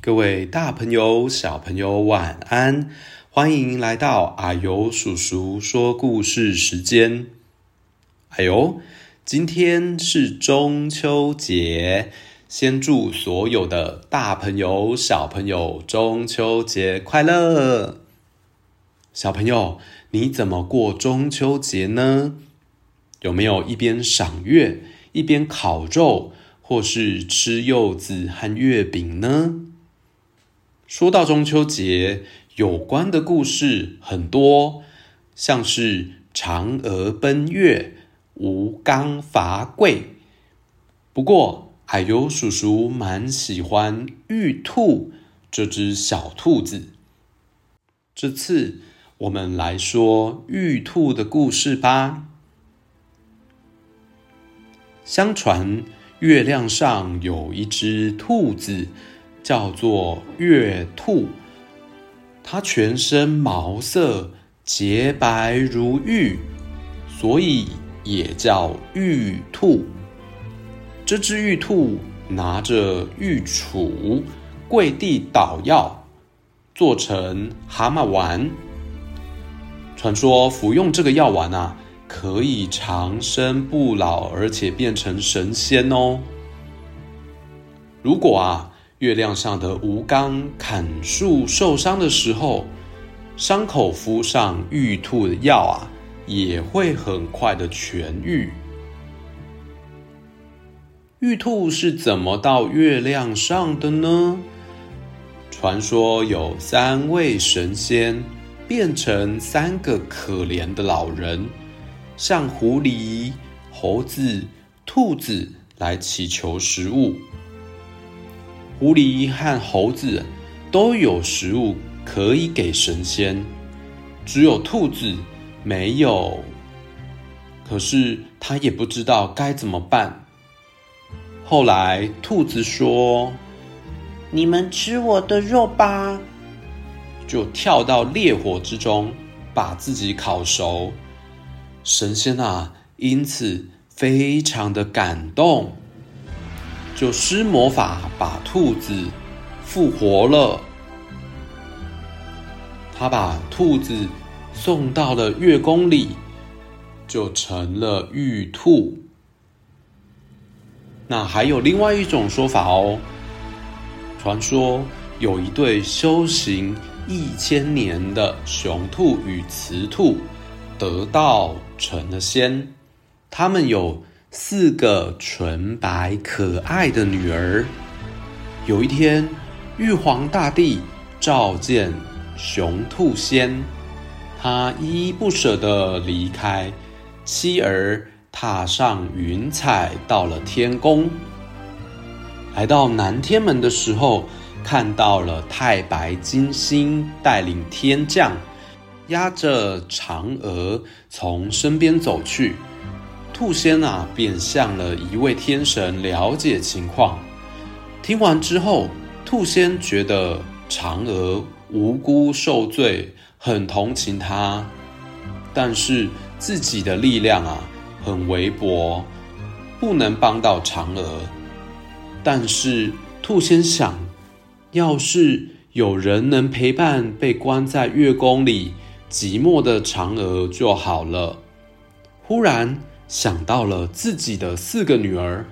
各位大朋友、小朋友，晚安！欢迎来到阿尤叔叔说故事时间。哎呦，今天是中秋节，先祝所有的大朋友、小朋友中秋节快乐！小朋友，你怎么过中秋节呢？有没有一边赏月，一边烤肉，或是吃柚子和月饼呢？说到中秋节，有关的故事很多，像是嫦娥奔月、吴刚伐桂。不过，啊呦叔叔蛮喜欢玉兔这只小兔子。这次我们来说玉兔的故事吧。相传，月亮上有一只兔子。叫做月兔，它全身毛色洁白如玉，所以也叫玉兔。这只玉兔拿着玉杵，跪地捣药，做成蛤蟆丸。传说服用这个药丸啊，可以长生不老，而且变成神仙哦。如果啊。月亮上的吴刚砍树受伤的时候，伤口敷上玉兔的药啊，也会很快的痊愈。玉兔是怎么到月亮上的呢？传说有三位神仙变成三个可怜的老人，向狐狸、猴子、兔子来祈求食物。狐狸和猴子都有食物可以给神仙，只有兔子没有。可是他也不知道该怎么办。后来，兔子说：“你们吃我的肉吧！”就跳到烈火之中，把自己烤熟。神仙啊，因此非常的感动。就施魔法把兔子复活了。他把兔子送到了月宫里，就成了玉兔。那还有另外一种说法哦。传说有一对修行一千年的雄兔与雌兔得道成了仙，他们有。四个纯白可爱的女儿。有一天，玉皇大帝召见雄兔仙，他依依不舍地离开妻儿，踏上云彩到了天宫。来到南天门的时候，看到了太白金星带领天将，压着嫦娥从身边走去。兔仙啊，便向了一位天神了解情况。听完之后，兔仙觉得嫦娥无辜受罪，很同情她，但是自己的力量啊很微薄，不能帮到嫦娥。但是兔仙想，要是有人能陪伴被关在月宫里寂寞的嫦娥就好了。忽然。想到了自己的四个女儿，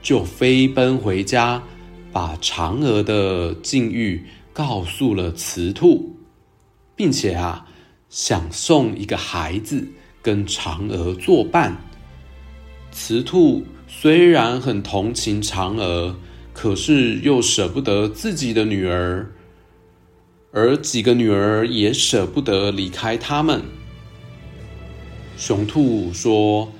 就飞奔回家，把嫦娥的境遇告诉了雌兔，并且啊，想送一个孩子跟嫦娥作伴。雌兔虽然很同情嫦娥，可是又舍不得自己的女儿，而几个女儿也舍不得离开他们。雄兔说：“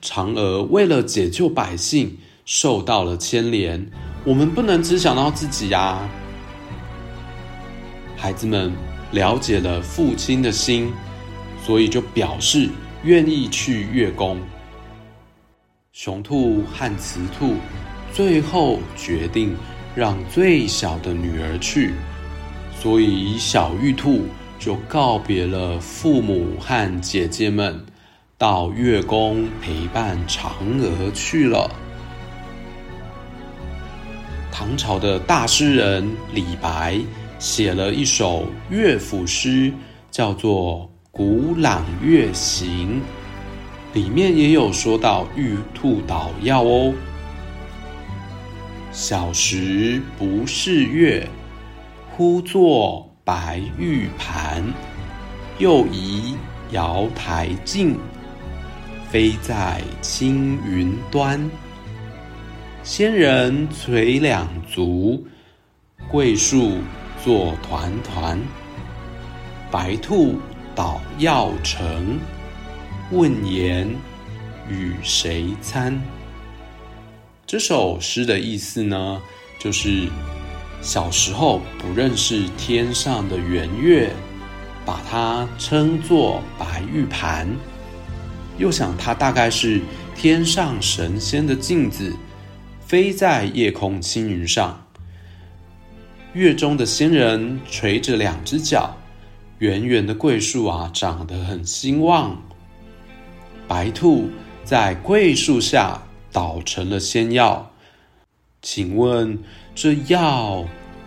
嫦娥为了解救百姓，受到了牵连，我们不能只想到自己呀。”孩子们了解了父亲的心，所以就表示愿意去月宫。雄兔和雌兔最后决定让最小的女儿去，所以小玉兔就告别了父母和姐姐们。到月宫陪伴嫦娥去了。唐朝的大诗人李白写了一首乐府诗，叫做《古朗月行》，里面也有说到玉兔捣药哦。小时不识月，呼作白玉盘。又疑瑶台镜，飞在青云端。仙人垂两足，桂树作团团。白兔捣药成，问言与谁餐？这首诗的意思呢，就是小时候不认识天上的圆月，把它称作白玉盘，又想它大概是天上神仙的镜子。飞在夜空青云上，月中的仙人垂着两只脚，圆圆的桂树啊，长得很兴旺。白兔在桂树下捣成了仙药，请问这药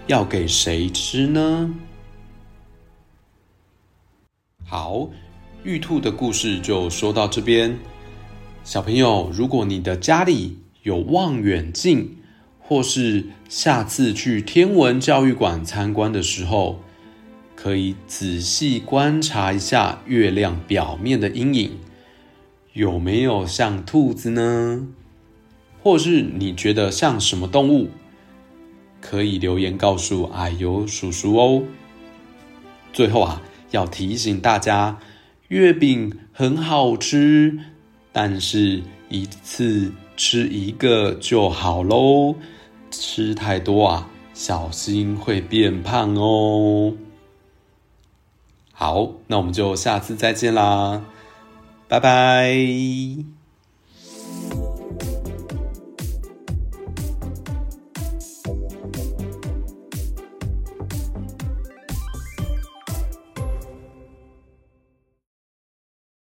要给谁吃呢？好，玉兔的故事就说到这边。小朋友，如果你的家里，有望远镜，或是下次去天文教育馆参观的时候，可以仔细观察一下月亮表面的阴影，有没有像兔子呢？或是你觉得像什么动物？可以留言告诉矮油叔叔哦。最后啊，要提醒大家，月饼很好吃，但是一次。吃一个就好喽，吃太多啊，小心会变胖哦。好，那我们就下次再见啦，拜拜。